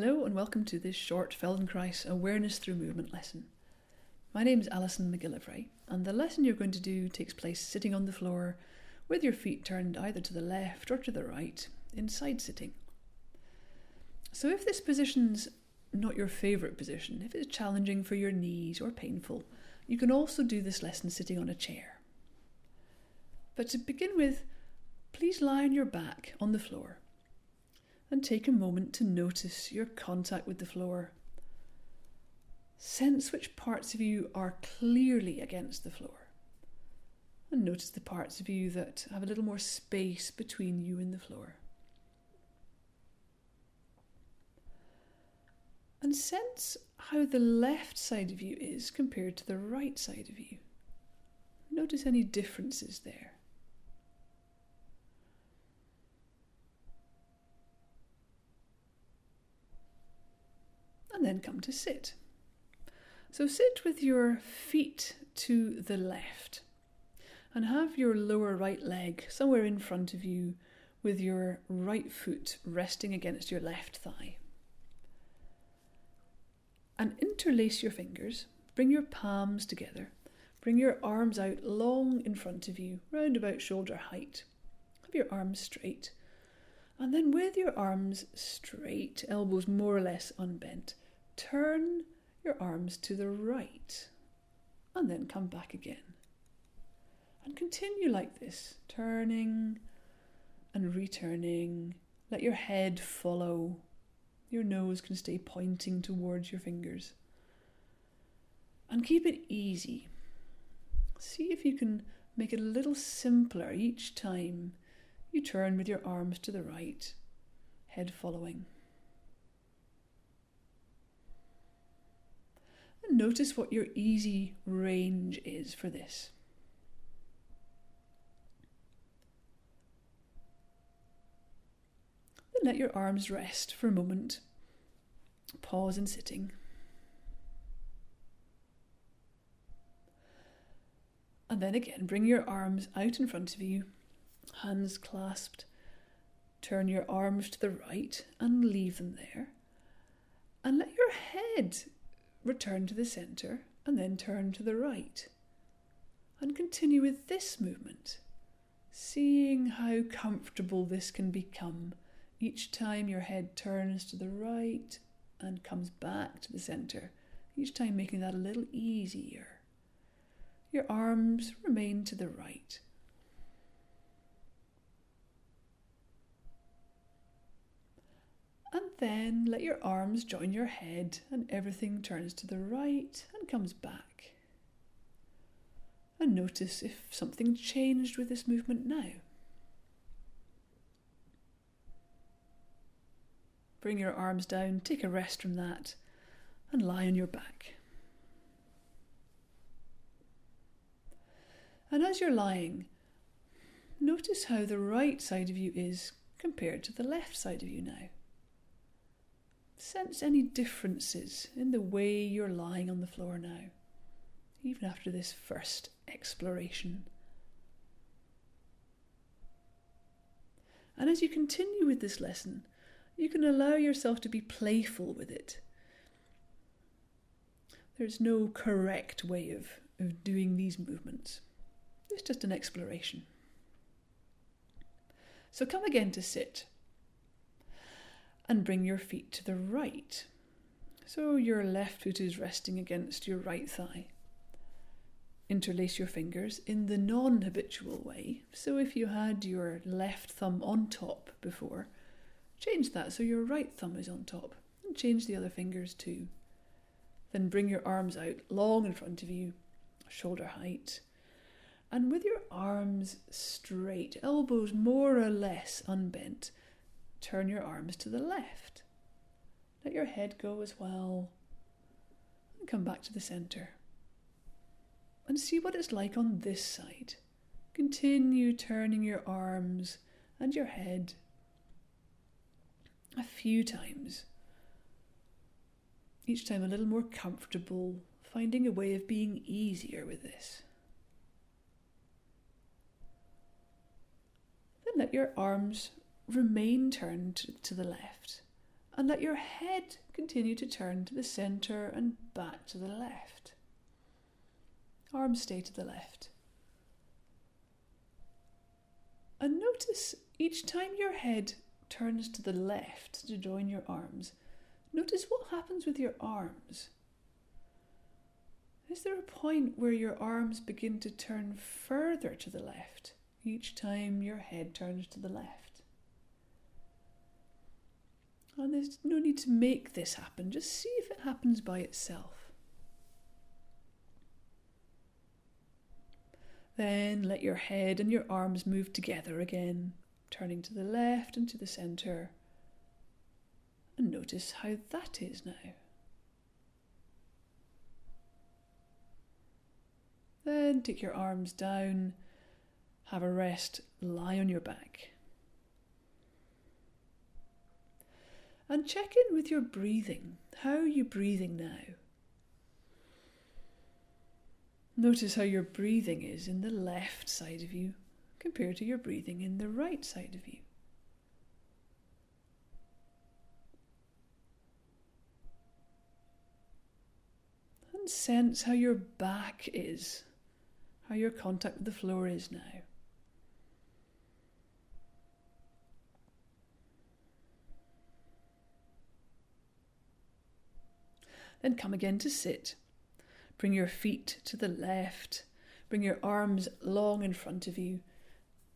Hello and welcome to this short Feldenkrais awareness through movement lesson. My name is Alison McGillivray, and the lesson you're going to do takes place sitting on the floor with your feet turned either to the left or to the right in side sitting. So, if this position's not your favourite position, if it's challenging for your knees or painful, you can also do this lesson sitting on a chair. But to begin with, please lie on your back on the floor and take a moment to notice your contact with the floor. Sense which parts of you are clearly against the floor. And notice the parts of you that have a little more space between you and the floor. And sense how the left side of you is compared to the right side of you. Notice any differences there. And then come to sit. So sit with your feet to the left and have your lower right leg somewhere in front of you with your right foot resting against your left thigh. And interlace your fingers, bring your palms together, bring your arms out long in front of you, round about shoulder height. Have your arms straight. And then, with your arms straight, elbows more or less unbent, turn your arms to the right and then come back again. And continue like this, turning and returning. Let your head follow. Your nose can stay pointing towards your fingers. And keep it easy. See if you can make it a little simpler each time you turn with your arms to the right, head following. Notice what your easy range is for this. Then let your arms rest for a moment. Pause in sitting. And then again, bring your arms out in front of you, hands clasped. Turn your arms to the right and leave them there. And let your head return to the centre, and then turn to the right. And continue with this movement, seeing how comfortable this can become each time your head turns to the right and comes back to the centre, each time making that a little easier. Your arms remain to the right. And then let your arms join your head, and everything turns to the right and comes back. And notice if something changed with this movement now. Bring your arms down, take a rest from that, and lie on your back. And as you're lying, notice how the right side of you is compared to the left side of you now sense any differences in the way you're lying on the floor now, even after this first exploration. And as you continue with this lesson, you can allow yourself to be playful with it. There's no correct way of, of doing these movements, it's just an exploration. So come again to sit and bring your feet to the right. So your left foot is resting against your right thigh. Interlace your fingers in the non habitual way. So if you had your left thumb on top before, change that so your right thumb is on top and change the other fingers too. Then bring your arms out long in front of you, shoulder height. And with your arms straight, elbows more or less unbent, turn your arms to the left. Let your head go as well. And come back to the centre. And see what it's like on this side. Continue turning your arms and your head a few times. Each time a little more comfortable, finding a way of being easier with this. Then let your arms remain turned to the left And let your head continue to turn to the centre and back to the left. Arms stay to the left. And notice each time your head turns to the left to join your arms, notice what happens with your arms. Is there a point where your arms begin to turn further to the left each time your head turns to the left? And there's no need to make this happen, just see if it happens by itself. Then let your head and your arms move together again, turning to the left and to the centre. And notice how that is now. Then take your arms down, have a rest, lie on your back. And check in with your breathing. How are you breathing now? Notice how your breathing is in the left side of you compared to your breathing in the right side of you. And sense how your back is, how your contact with the floor is now. Then come again to sit. Bring your feet to the left. Bring your arms long in front of you.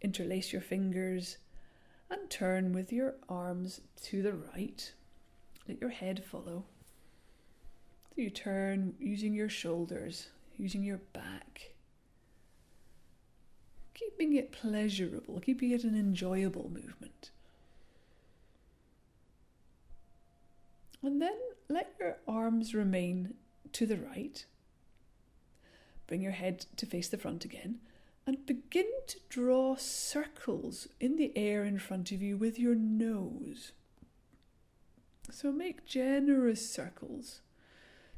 Interlace your fingers and turn with your arms to the right. Let your head follow. So you turn using your shoulders, using your back. Keeping it pleasurable, keeping it an enjoyable movement. And then let your arms remain to the right. Bring your head to face the front again and begin to draw circles in the air in front of you with your nose. So make generous circles,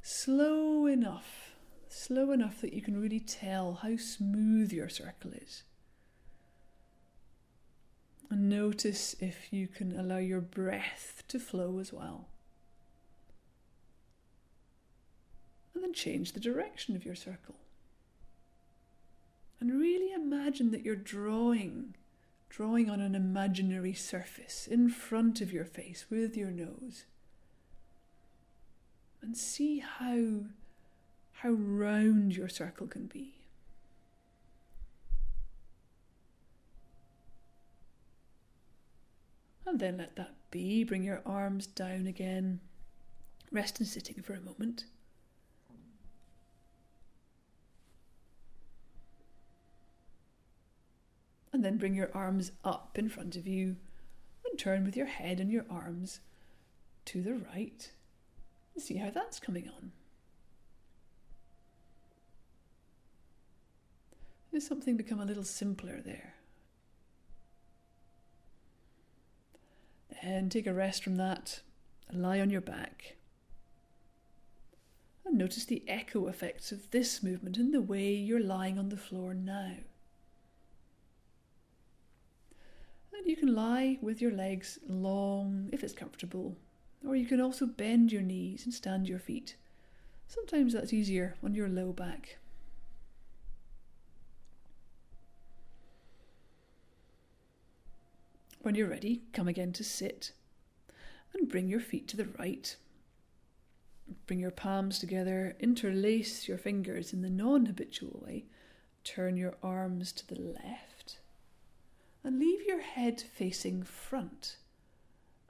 slow enough, slow enough that you can really tell how smooth your circle is. And notice if you can allow your breath to flow as well. And then change the direction of your circle. And really imagine that you're drawing, drawing on an imaginary surface in front of your face with your nose. And see how, how round your circle can be. And then let that be. Bring your arms down again. Rest in sitting for a moment. And then bring your arms up in front of you and turn with your head and your arms to the right and see how that's coming on. Does something become a little simpler there. Then take a rest from that and lie on your back. And notice the echo effects of this movement in the way you're lying on the floor now. And you can lie with your legs long if it's comfortable, or you can also bend your knees and stand your feet. Sometimes that's easier on your low back. When you're ready, come again to sit and bring your feet to the right. Bring your palms together, interlace your fingers in the non habitual way, turn your arms to the left and leave your head facing front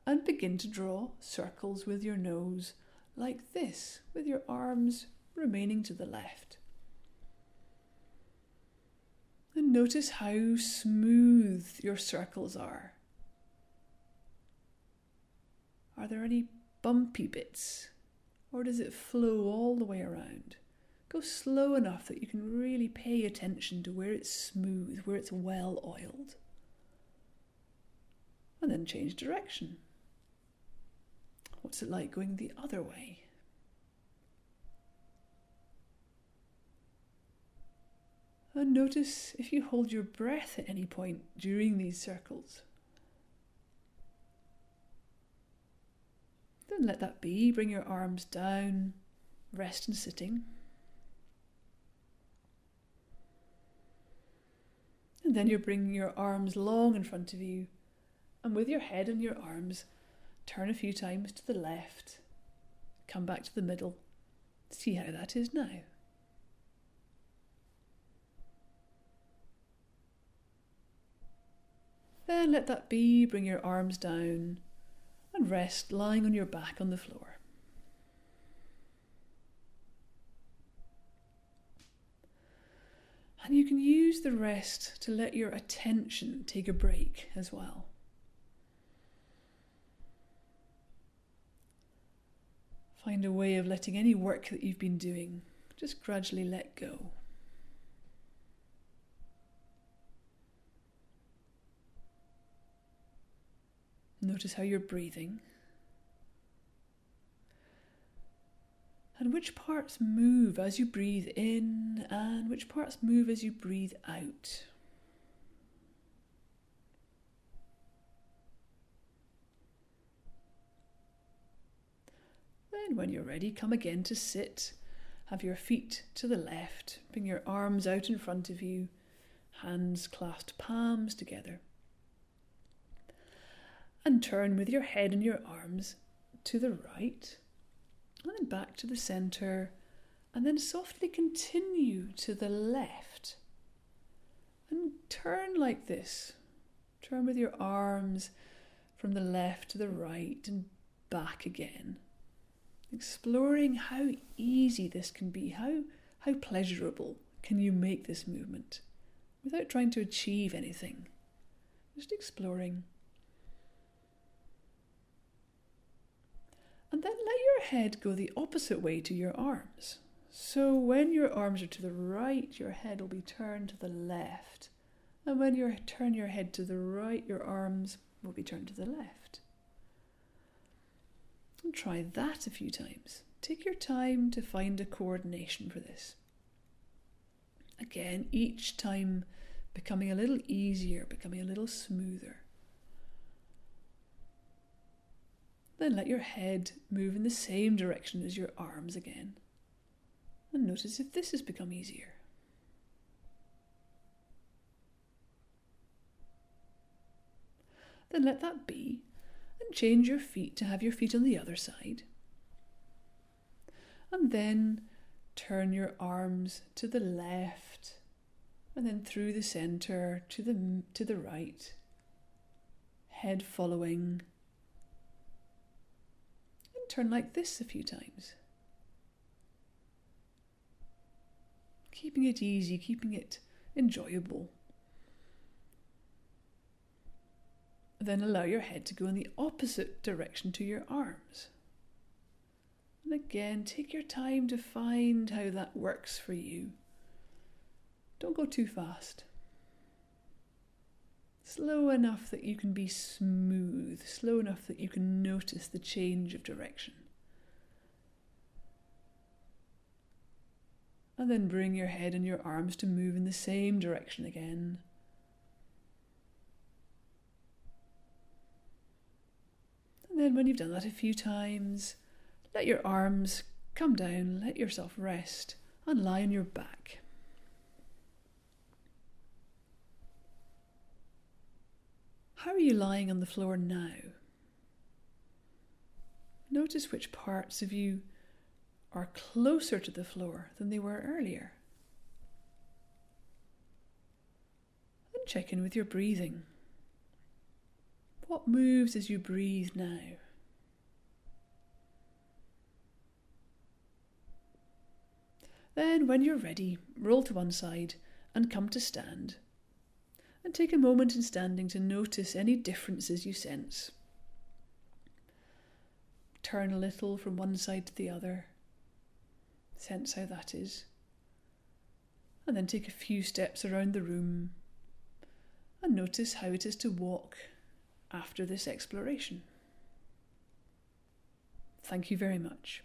and begin to draw circles with your nose like this, with your arms remaining to the left. And notice how smooth your circles are. Are there any bumpy bits? Or does it flow all the way around? Go slow enough that you can really pay attention to where it's smooth, where it's well oiled and then change direction. What's it like going the other way? And notice if you hold your breath at any point during these circles. Then let that be. Bring your arms down, rest in sitting. And then you're bringing your arms long in front of you, and with your head and your arms, turn a few times to the left, come back to the middle. See how that is now. Then let that be, bring your arms down and rest lying on your back on the floor. And you can use the rest to let your attention take a break as well. Find a way of letting any work that you've been doing just gradually let go. Notice how you're breathing. And which parts move as you breathe in, and which parts move as you breathe out. Then, when you're ready, come again to sit. Have your feet to the left, bring your arms out in front of you, hands clasped palms together and turn with your head and your arms to the right, and then back to the center, and then softly continue to the left. And turn like this. Turn with your arms from the left to the right and back again. Exploring how easy this can be, how, how pleasurable can you make this movement without trying to achieve anything. Just exploring And then let your head go the opposite way to your arms. So when your arms are to the right, your head will be turned to the left. And when you turn your head to the right, your arms will be turned to the left. And try that a few times. Take your time to find a coordination for this. Again, each time becoming a little easier, becoming a little smoother. Then let your head move in the same direction as your arms again. And notice if this has become easier. Then let that be and change your feet to have your feet on the other side. And then turn your arms to the left and then through the center to the to the right. Head following and turn like this a few times. Keeping it easy, keeping it enjoyable. Then allow your head to go in the opposite direction to your arms. And again, take your time to find how that works for you. Don't go too fast slow enough that you can be smooth, slow enough that you can notice the change of direction. And then bring your head and your arms to move in the same direction again. And then, when you've done that a few times, let your arms come down, let yourself rest, and lie on your back. How are you lying on the floor now? Notice which parts of you are closer to the floor than they were earlier. And check in with your breathing. What moves as you breathe now? Then, when you're ready, roll to one side and come to stand and take a moment in standing to notice any differences you sense. Turn a little from one side to the other. Sense how that is. And then take a few steps around the room and notice how it is to walk after this exploration. Thank you very much.